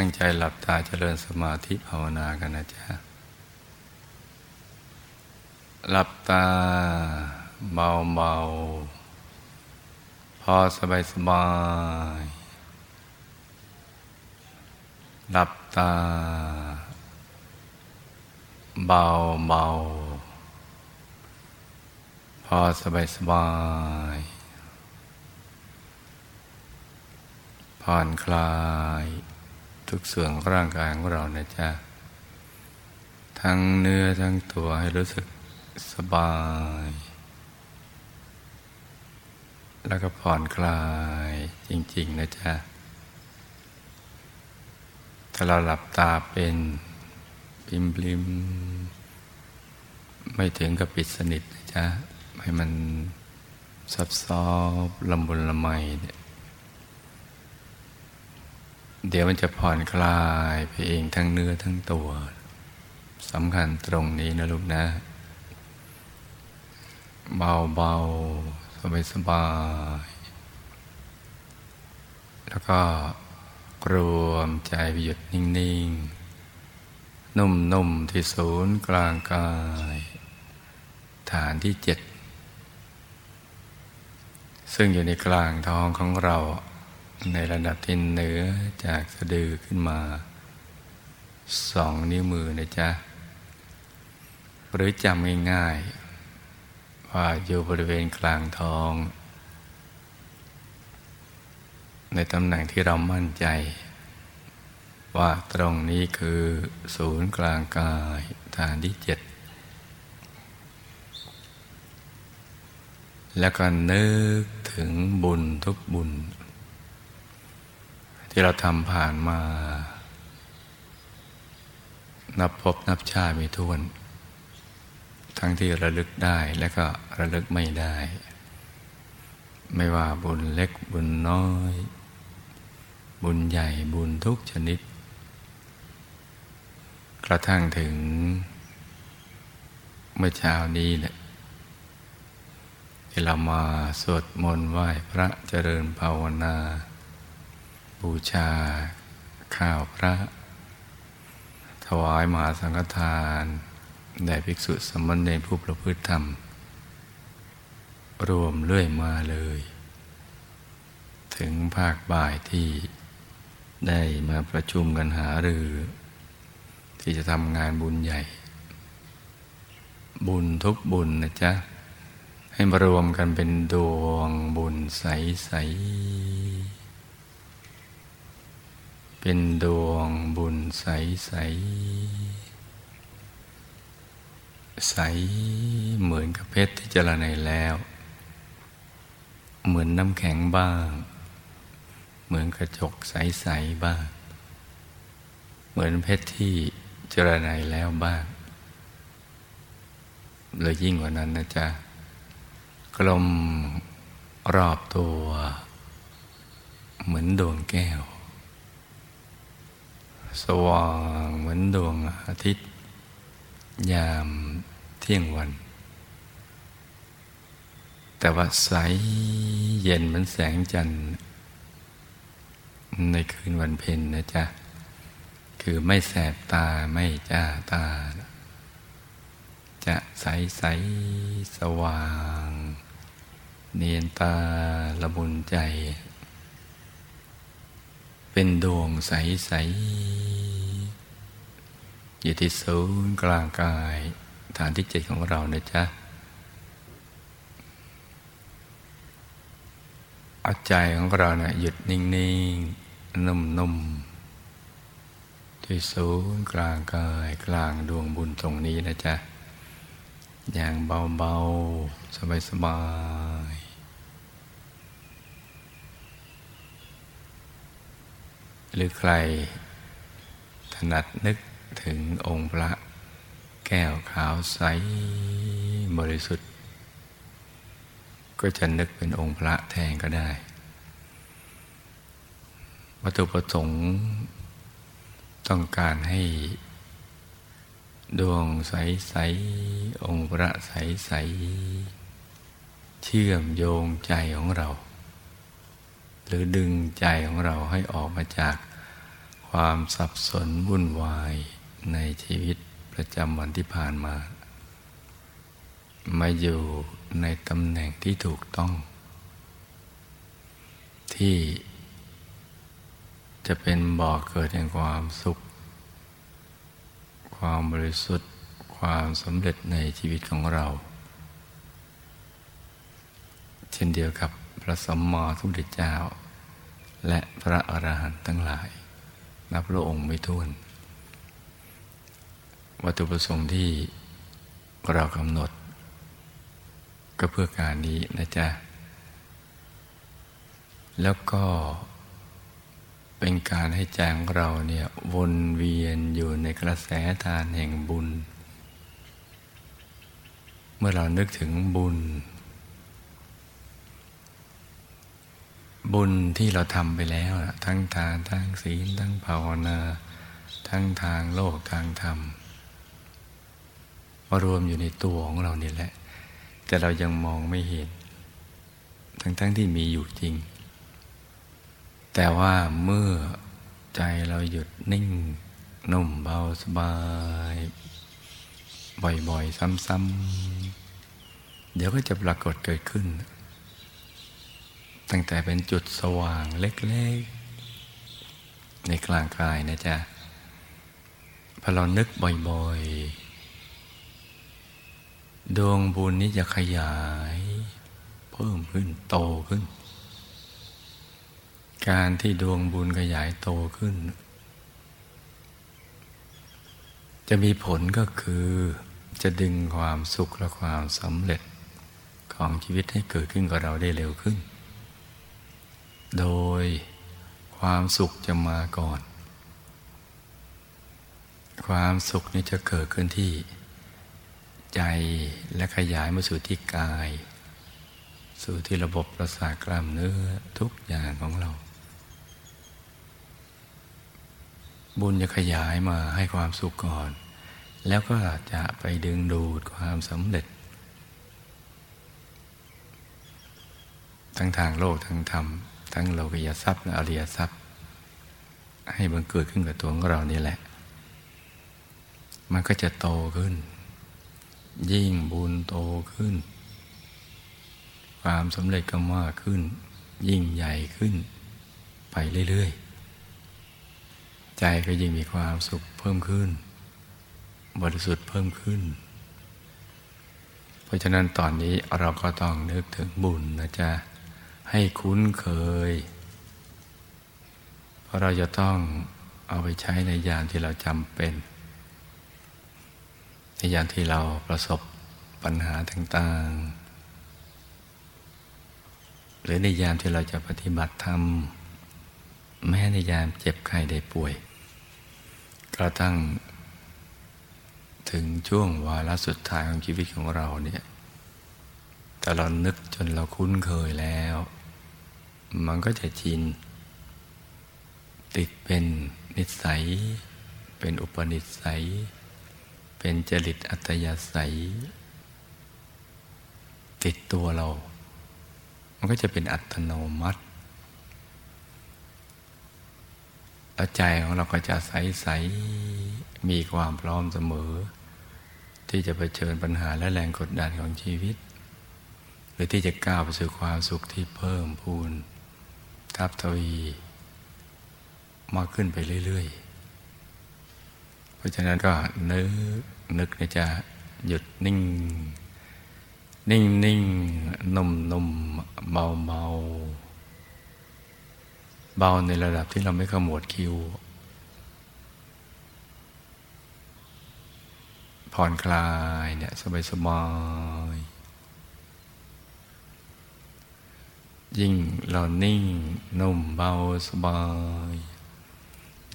ตั้งใจหลับตาเจริญสมาธิภาวนากันนะจ๊ะ หลับตาเบาเบาพอสบายสบาย หลับตาเบาเบาพอสบายสบายผ่อนคลาย ทุกส่วนของร่างกายของเรานะจ๊ะทั้งเนื้อทั้งตัวให้รู้สึกสบาย แล้วก็ผ่อนคลายจริง ๆ นะจ๊ะ ถ้าเราหลับตาเป็นปิมปิมไม่ถึงกับปิดสนิทนะจ๊ะ ให้มันซับซ้อนลำบุญละไมเนี่ย เดี๋ยวมันจะผ่อนคลายไปเองทั้งเนื้อทั้งตัวสำคัญตรงนี้นะลูกนะ เบาเบาสบายสบาย แล้วก็รวมใจไปหยุดนิ่ง ๆ นุ่ม ๆ ที่ศูนย์กลางกาย ฐานที่เจ็ด ซึ่งอยู่ในกลางท้องของเรา ในระดับที่เหนือจากสะดือขึ้นมาสองนิ้วมือนะจ๊ะ หรือจำง่ายๆ ว่าอยู่บริเวณกลางท้อง ในตำแหน่งที่เรามั่นใจ ว่าตรงนี้คือศูนย์กลางกายฐานที่เจ็ดแล้วก็นึกถึงบุญทุกบุญ ที่เราทำผ่านมา นับพบนับชาติมีทวน ทั้งที่ระลึกได้และก็ระลึกไม่ได้ ไม่ว่าบุญเล็กบุญน้อย บุญใหญ่บุญทุกชนิด กระทั่งถึง เมื่อเช้านี้แหละที่เรามาสวดมนต์ไหว้พระเจริญภาวนา บูชา ข้าวพระ ถวายมหาสังฆทานแด่ภิกษุสมณเณรผู้ประพฤติธรรม รวมเรื่อยมาเลย ถึงภาคบ่ายที่ได้มาประชุมกันหารือ ที่จะทำงานบุญใหญ่ บุญทุกบุญนะจ๊ะ ให้มารวมกันเป็นดวงบุญใส ๆ เป็นดวงบุญใสใสใสเหมือนกับเพชรที่เจรไนแล้ว เหมือนน้ำแข็งบ้าง เหมือนกระจกใสใสบ้าง เหมือนเพชรที่เจรไนแล้วบ้างเลยยิ่งกว่านั้นนะจ๊ะ กลมรอบตัว เหมือนดวงแก้ว สว่างเหมือนดวงอาทิตย์ ยามเที่ยงวัน แต่ว่าใสเย็นเหมือนแสงจันทร์ ในคืนวันเพ็ญนะจ๊ะ คือไม่แสบตาไม่จ้าตา จะใสใสสว่าง เนียนตาละมุนใจ เป็นดวงใส ๆ อยู่ที่ศูนย์กลางกายฐานที่เจ็ดของเรานะจ๊ะ เอาใจของเราเนะี่ยหยุดนิ่ง ๆ นุ่ม ๆ ที่ศูนย์กลางกายกลางดวงบุญตรงนี้นะจ๊ะ อย่างเบา ๆ สบาย ๆ หรือใคร ถนัดนึกถึงองค์พระ แก้วขาวใสบริสุทธิ์ ก็จะนึกเป็นองค์พระแทนก็ได้ วัตถุประสงค์ต้องการให้ดวงใสๆองค์พระใสๆเชื่อมโยงใจของเรา หรือดึงใจของเราให้ออกมาจาก ความสับสนวุ่นวายในชีวิตประจำวันที่ผ่านมา มาอยู่ในตำแหน่งที่ถูกต้อง ที่จะเป็นบ่อกเกิดแห่งความสุข ความบริสุทธิ์ ความสำเร็จในชีวิตของเรา เช่นเดียวกับพระสัมมาสัมพุทธเจ้า และพระอรหันต์ทั้งหลาย นับพระองค์ไม่ท้วน วัตถุประสงค์ที่เรากำหนด ก็เพื่อการนี้นะจ๊ะ แล้วก็เป็นการให้ใจของเราเนี่ยวนเวียนอยู่ในกระแสทานแห่งบุญ เมื่อเรานึกถึงบุญ บุญที่เราทำไปแล้ว ทั้งทานทั้งศีลทั้งภาวนา ทั้งทางโลกทางธรรมมารวมอยู่ในตัวของเราเนี่ยแหละ แต่เรายังมองไม่เห็น ทั้งๆทที่มีอยู่จริง แต่ว่าเมื่อใจเราหยุดนิ่ง นุ่มเบาสบาย บ่อยๆ ซ้ำๆเดี๋ยวก็จะปรากฏเกิดขึ้น ตั้งแต่เป็นจุดสว่างเล็กๆ ในกลางกายนะจ๊ะพอเรานึกบ่อยๆ ดวงบุญนี้จะขยาย เพิ่มขึ้นโตขึ้น การที่ดวงบุญขยายโตขึ้น จะมีผลก็คือจะดึงความสุขและความสำเร็จของชีวิตให้เกิดขึ้นกับเราได้เร็วขึ้น โดยความสุขจะมาก่อน ความสุขนี้จะเกิดขึ้นที่ใจและขยายมาสู่ที่กาย สู่ที่ระบบประสาทกล้ามเนื้อทุกอย่างของเรา บุญจะขยายมาให้ความสุขก่อน แล้วก็จะไปดึงดูดความสำเร็จ ทั้งทางโลกทั้งธรรม ทั้งโลกิยทรัพย์และอริยทรัพย์ ให้บังเกิดขึ้นกับตัวของเรานี่แหละ มันก็จะโตขึ้น ยิ่งบุญโตขึ้น ความสำเร็จก็มากขึ้น ยิ่งใหญ่ขึ้น ไปเรื่อยๆ ใจก็ยิ่งมีความสุขเพิ่มขึ้น บริสุทธิ์เพิ่มขึ้นเพราะฉะนั้นตอนนี้เราก็ต้องนึกถึงบุญนะจ๊ะ ให้คุ้นเคย เพราะเราจะต้องเอาไปใช้ในยามที่เราจำเป็น ในยามที่เราประสบปัญหาต่างๆ หรือในยามที่เราจะปฏิบัติธรรม แม้ในยามเจ็บไข้ได้ป่วย กระทั่งถึงช่วงวาระสุดท้ายของชีวิตของเราเนี่ย แต่เรานึกจนเราคุ้นเคยแล้ว มันก็จะชิน ติดเป็นนิสัย เป็นอุปนิสัย เป็นจริตอัตยาศัย ติดตัวเรา มันก็จะเป็นอัตโนมัติแล้วใจของเราก็จะใสๆมีความพร้อมเสมอ ที่จะเผชิญปัญหาและแรงกดดันของชีวิต รือที่จะก้าวไปสู่ความสุขที่เพิ่มพูน ทับทวี มากขึ้นไปเรื่อย ๆ เพราะฉะนั้นก็นึกนึกจะหยุดนิ่ง นิ่งนิ่งนุ่มนุ่มเบาเบาเบาในระดับที่เราไม่ขมวดคิวผ่อนคลายเนี่ยสบายสบาย ยิ่งเรานิ่งนุ่มเบาสบาย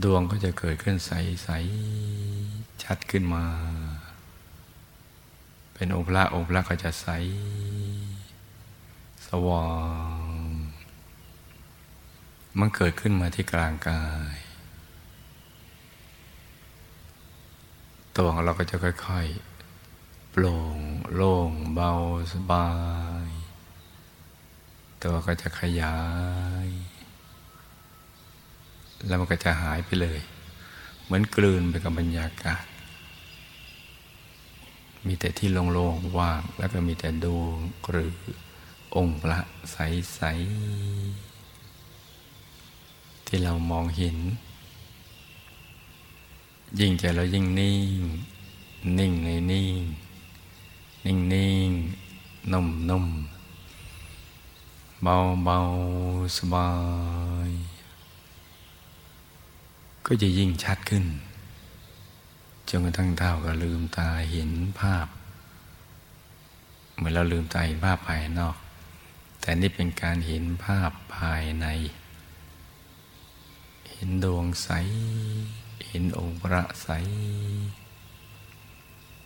ดวงก็จะเกิดขึ้นใสใสชัดขึ้นมา เป็นองค์พระองค์พระก็จะใส สว่าง มันเกิดขึ้นมาที่กลางกาย ตัวของเราก็จะค่อย ๆ โปร่งโล่งเบาสบาย ตัวก็จะขยาย แล้วมันก็จะหายไปเลย เหมือนกลืนไปกับบรรยากาศ มีแต่ที่โล่งๆว่าง แล้วก็มีแต่ดวงหรือองค์พระใสๆที่เรามองเห็น ยิ่งใจเรายิ่งนิ่ง นิ่งในนิ่ง นิ่งนิ่งนุ่มนุ่ม เบาเบาสบาย ก็จะยิ่งชัดขึ้นจนกระทั่งเท่ากับลืมตาเห็นภาพ เหมือนเราลืมตาเห็นภาพภายนอก แต่นี่เป็นการเห็นภาพภายใน เห็นดวงใส เห็นองค์พระใส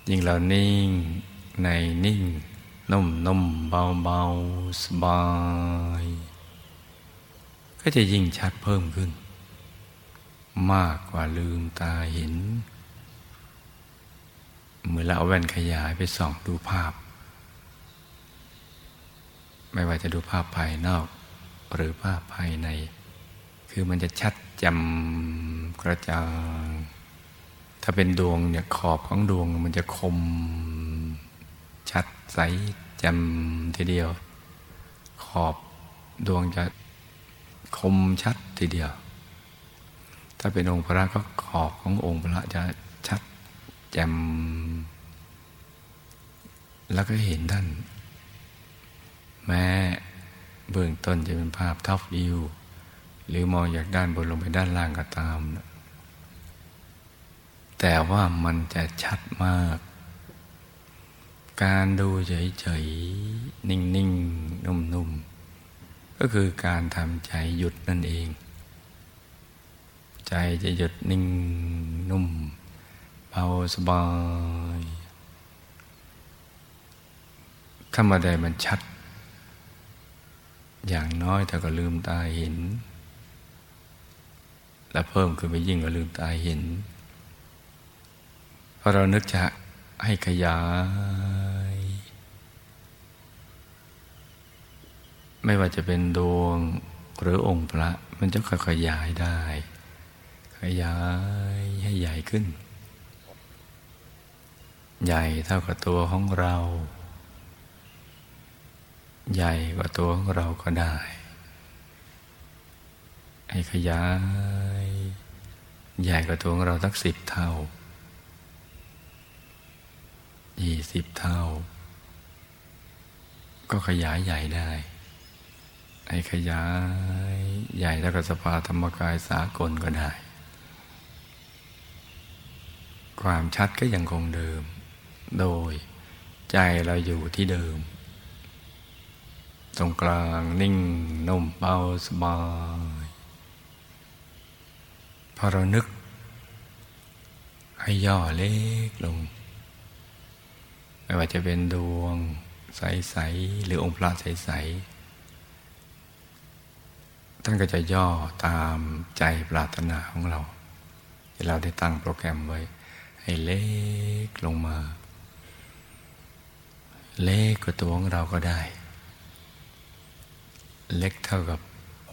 ยิ่งเรานิ่งในนิ่ง นุ่มนุ่มเบาเบาสบาย ก็จะยิ่งชัดเพิ่มขึ้น มากกว่าลืมตาเห็น เหมือนเราเอาแว่นขยายไปส่องดูภาพ ไม่ว่าจะดูภาพภายนอก หรือภาพภายใน คือมันจะชัดจำกระจ่างถ้าเป็นดวงเนี่ยขอบของดวงมันจะคม ชัดใสจำทีเดียว ขอบดวงจะคมชัดทีเดียว ถ้าเป็นองค์พระก็ขอบขององค์พระจะชัดแจ่มแล้วก็เห็นท่าน แม้เบื้องต้นจะเป็นภาพท็อปวิวหรือมองจากด้านบนลงไปด้านล่างก็ตาม แต่ว่ามันจะชัดมาก การดูเฉยๆ นิ่งๆ นุ่มๆ ก็คือการทำใจหยุดนั่นเอง ใจจะหยุดนิ่งนุ่มเบาสบายถ้ามาได้มันชัด อย่างน้อยแต่ก็ลืมตาเห็น และเพิ่มขึ้นไปยิ่งก็ลืมตาเห็นพอเรานึกจะให้ขยาย ไม่ว่าจะเป็นดวงหรือองค์พระ มันจะค่อยขยายได้ ขยายให้ใหญ่ขึ้น ใหญ่เท่ากับตัวของเรา ใหญ่กว่าตัวของเราก็ได้ให้ขยาย ใหญ่กว่าตัวของเราสักสิบเท่ายี่สิบเท่า ก็ขยายใหญ่ได้ ให้ขยายใหญ่แล้วก็สภาธรรมกายสากลก็ได้ ความชัดก็ยังคงเดิม โดยใจเราอยู่ที่เดิม ตรงกลางนิ่งนุ่มเบาสบายพอเรานึก ให้ย่อเล็กลง ไม่ว่าจะเป็นดวงใส ๆ หรือองค์พระใส ๆ ท่านก็จะย่อตามใจปรารถนาของเรา ที่เราได้ตั้งโปรแกรมไว้ ให้เล็กลงมา เล็กกว่าตัวของเราก็ได้ เล็กเท่ากับ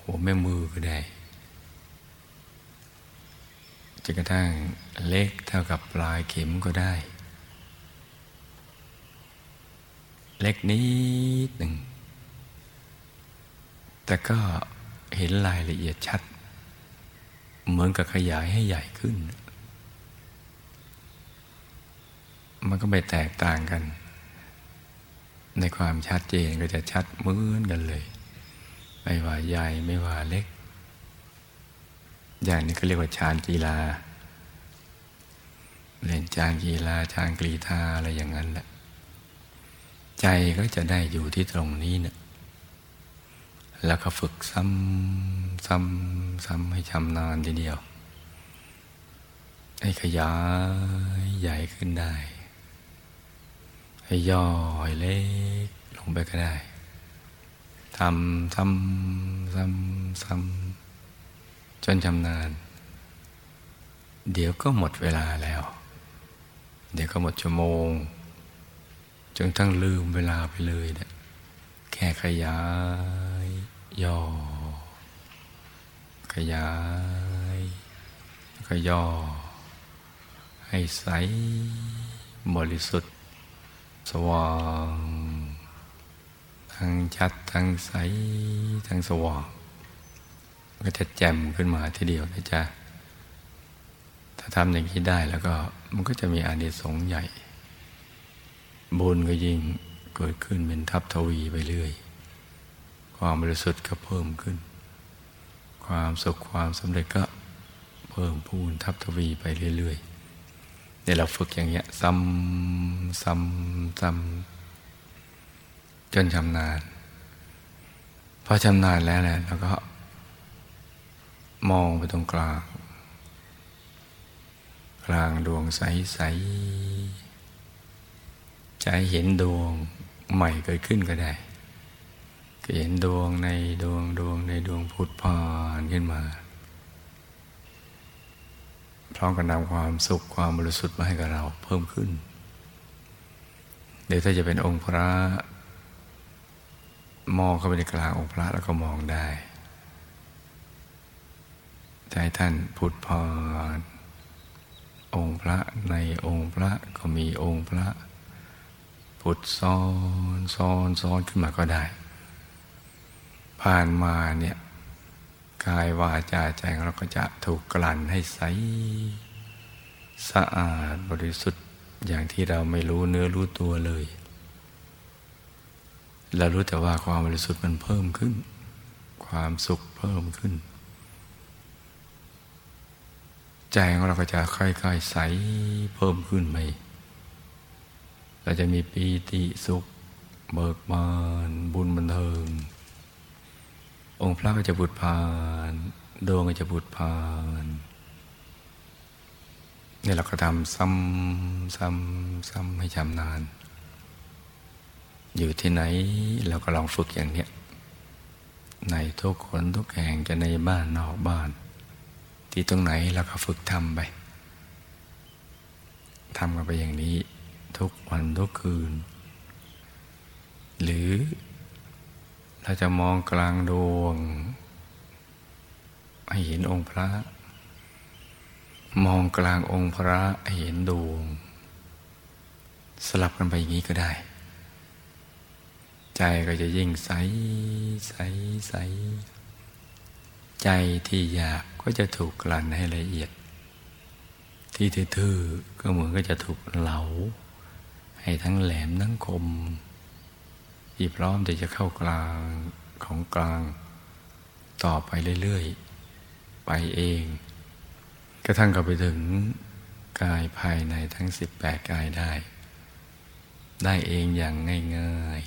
หัวแม่มือก็ได้จนกระทั่งเล็กเท่ากับปลายเข็มก็ได้ เล็กนิดหนึ่งแต่ก็ เห็นรายละเอียดชัด เหมือนกับขยายให้ใหญ่ขึ้น มันก็ไม่แตกต่างกัน ในความชัดเจนก็จะชัดเหมือนกันเลย ไม่ว่าใหญ่ไม่ว่าเล็กใหญ่นี่ก็เรียกว่าชานกีฬาเล่นจานกีฬาชานกรีธาอะไรอย่างนั้นแหละ ใจก็จะได้อยู่ที่ตรงนี้เนะ แล้วก็ฝึกซ้ำซ้ำซ้ำให้ชำนาญทีเดียว ให้ขยายใหญ่ขึ้นได้ ให้ย่อให้เล็กลงไปก็ได้ทำทำซ้ำซ้ำจนชำนาญ เดี๋ยวก็หมดเวลาแล้ว เดี๋ยวก็หมดชั่วโมงจนทั้งลืมเวลาไปเลยเนะแค่ขยาย ย่อ ขยายก็ย่อ ให้ใสบริสุทธิ์ สว่าง ทั้งชัด ทั้งใส ทั้งสว่าง ก็จะแจ่มขึ้นมาทีเดียวนะจ๊ะ ถ้าทำอย่างนี้ได้แล้วก็ มันก็จะมีอานิสงส์ใหญ่ บุญก็ยิ่งเกิดขึ้นเป็นทับทวีไปเรื่อย ความบริสุทธิ์ก็เพิ่มขึ้น ความสุขความสำเร็จก็เพิ่มพูนทับทวีไปเรื่อยๆเนี่ยเราฝึกอย่างเงี้ยซ้ำซ้ำซ้ำจนชำนาญพอชำนาญแล้วแหละเราก็ มองไปตรงกลางกลางดวงใสๆจะเห็นดวงใหม่เกิดขึ้นก็ได้ ก็เห็นดวงในดวงดวงในดวงพุทธพานขึ้นมา พร้อมกับนำความสุขความบริสุทธิ์มาให้กับเราเพิ่มขึ้นเดี๋ยวถ้าจะเป็นองค์พระ มองเข้าไปในกลางองค์พระแล้วก็มองได้ใจท่านพุทธพรองค์พระในองค์พระก็มีองค์พระ พุทธซ้อนซ้อนซ้อนขึ้นมาก็ได้ ผ่านมาเนี่ยกายวาจาใจของเราก็จะถูกกลั่นให้ใสสะอาดบริสุทธิ์อย่างที่เราไม่รู้เนื้อรู้ตัวเลยเรารู้แต่ว่าความบริสุทธิ์มันเพิ่มขึ้น ความสุขเพิ่มขึ้น ใจของเราก็จะค่อยๆใสเพิ่มขึ้นไปเราจะมีปีติสุข เบิกบานบุญบันเทิง องค์พระก็จะบุตรพานดวงก็จะบุตรพานนี่เราก็ทำซ้ำซ้ำซ้ำให้ชำนาญอยู่ที่ไหนเราก็ลองฝึกอย่างนี้ในทุกคนทุกแห่งจะในบ้านนอกบ้าน ที่ตรงไหนเราก็ฝึกทำไปทำกันไปอย่างนี้ ทุกวันทุกคืน หรือ เราจะมองกลางดวง ให้เห็นองค์พระ มองกลางองค์พระให้เห็นดวง สลับกันไปอย่างนี้ก็ได้ ใจก็จะยิ่งใสใสใส ใจที่อยากก็จะถูกกลั่นให้ละเอียด ที่ทื่อๆก็เหมือนก็จะถูกเหลา ให้ทั้งแหลมทั้งคม ที่พร้อมที่จะเข้ากลางของกลาง ต่อไปเรื่อยๆ ไปเอง กระทั่งก็ไปถึงกายภายในทั้งสิบแปดกายได้ ได้เองอย่างง่าย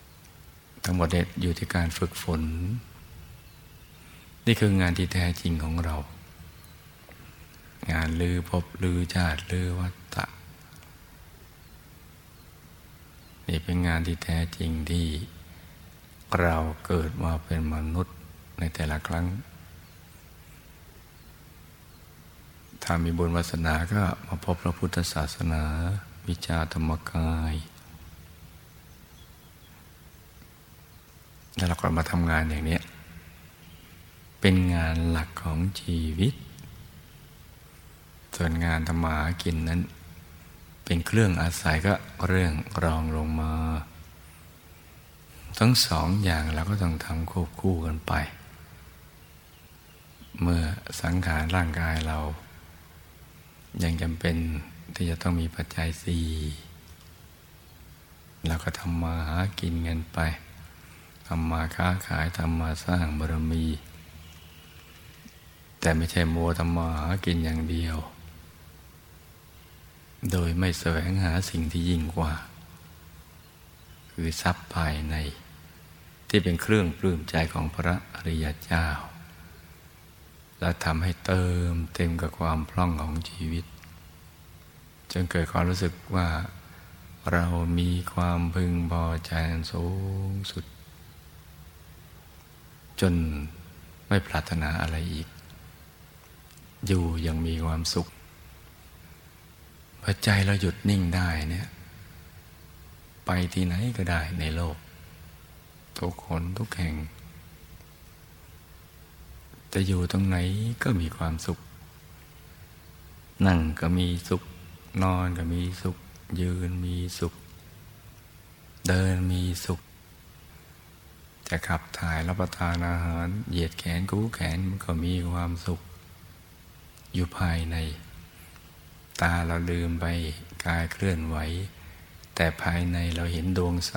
ๆ ทั้งหมดเด็ดอยู่ที่การฝึกฝน นี่คืองานที่แท้จริงของเรา งานลือพบลือชาติลือวัตตะ นี่เป็นงานที่แท้จริงที่เราเกิดมาเป็นมนุษย์ในแต่ละครั้ง ถ้ามีบุญวาสนาก็มาพบพระพุทธศาสนา วิชาธรรมกาย แล้วเราก็มาทำงานอย่างนี้เป็นงานหลักของชีวิต ส่วนงานธรรมากินนั้น เป็นเครื่องอาศัยก็เรื่องรองลงมา ทั้งสองอย่างเราก็ต้องทำควบคู่กันไป เมื่อสังขารร่างกายเรา ยังจำเป็นที่จะต้องมีปัจจัยสี่เราก็ทำมาหากินเงินไปทำมาค้าขายทำมาสร้างบารมี แต่ไม่ใช่มัวทำมาหากินอย่างเดียว โดยไม่แสวงหาสิ่งที่ยิ่งกว่า คือทรัพย์ภายใน ที่เป็นเครื่องปลื้มใจของพระอริยเจ้า และทำให้เติมเต็มกับความพร่องของชีวิต จนเกิดความรู้สึกว่าเรามีความพึงพอใจสูงสุด จนไม่ปรารถนาอะไรอีก อยู่ยังมีความสุข อใจเราหยุดนิ่งได้เนี่ย ไปที่ไหนก็ได้ในโลก ทุกคนทุกแห่ง จะอยู่ตรงไหนก็มีความสุข นั่งก็มีสุข นอนก็มีสุข ยืนมีสุข เดินมีสุข จะขับถ่ายรับประทานอาหาร เหยียดแขนกู้แขนมันก็มีความสุข อยู่ภายใน ตาเราลืมไปกายเคลื่อนไหว แต่ภายในเราเห็นดวงใส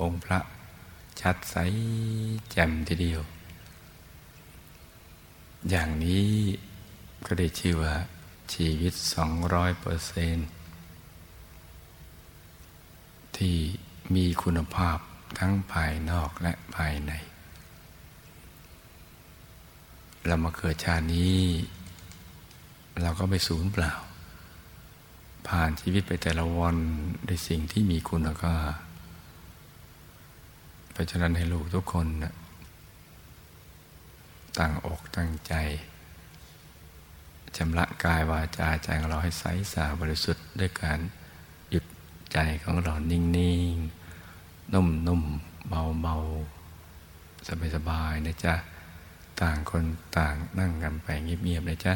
องค์พระ ชัดใสแจ่มทีเดียว อย่างนี้ก็ได้ชื่อว่าชีวิตสองร้อยเปอร์เซนที่มีคุณภาพทั้งภายนอกและภายใน เรามาเกิดชาตินี้ เราก็ไม่สูญเปล่า ผ่านชีวิตไปแต่ละวันด้วยสิ่งที่มีคุณค่าเพราะฉะนั้นให้ลูกทุกคนนะตั้งอกตั้งใจชำระกายวาจาใจของเราให้ใสสะอาดบริสุทธิ์ด้วยการหยุดใจของเรานิ่งๆ นุ่มๆ เบาๆ สบายๆนะจ๊ะ ต่างคนต่างนั่งกันไปเงียบๆนะจ๊ะ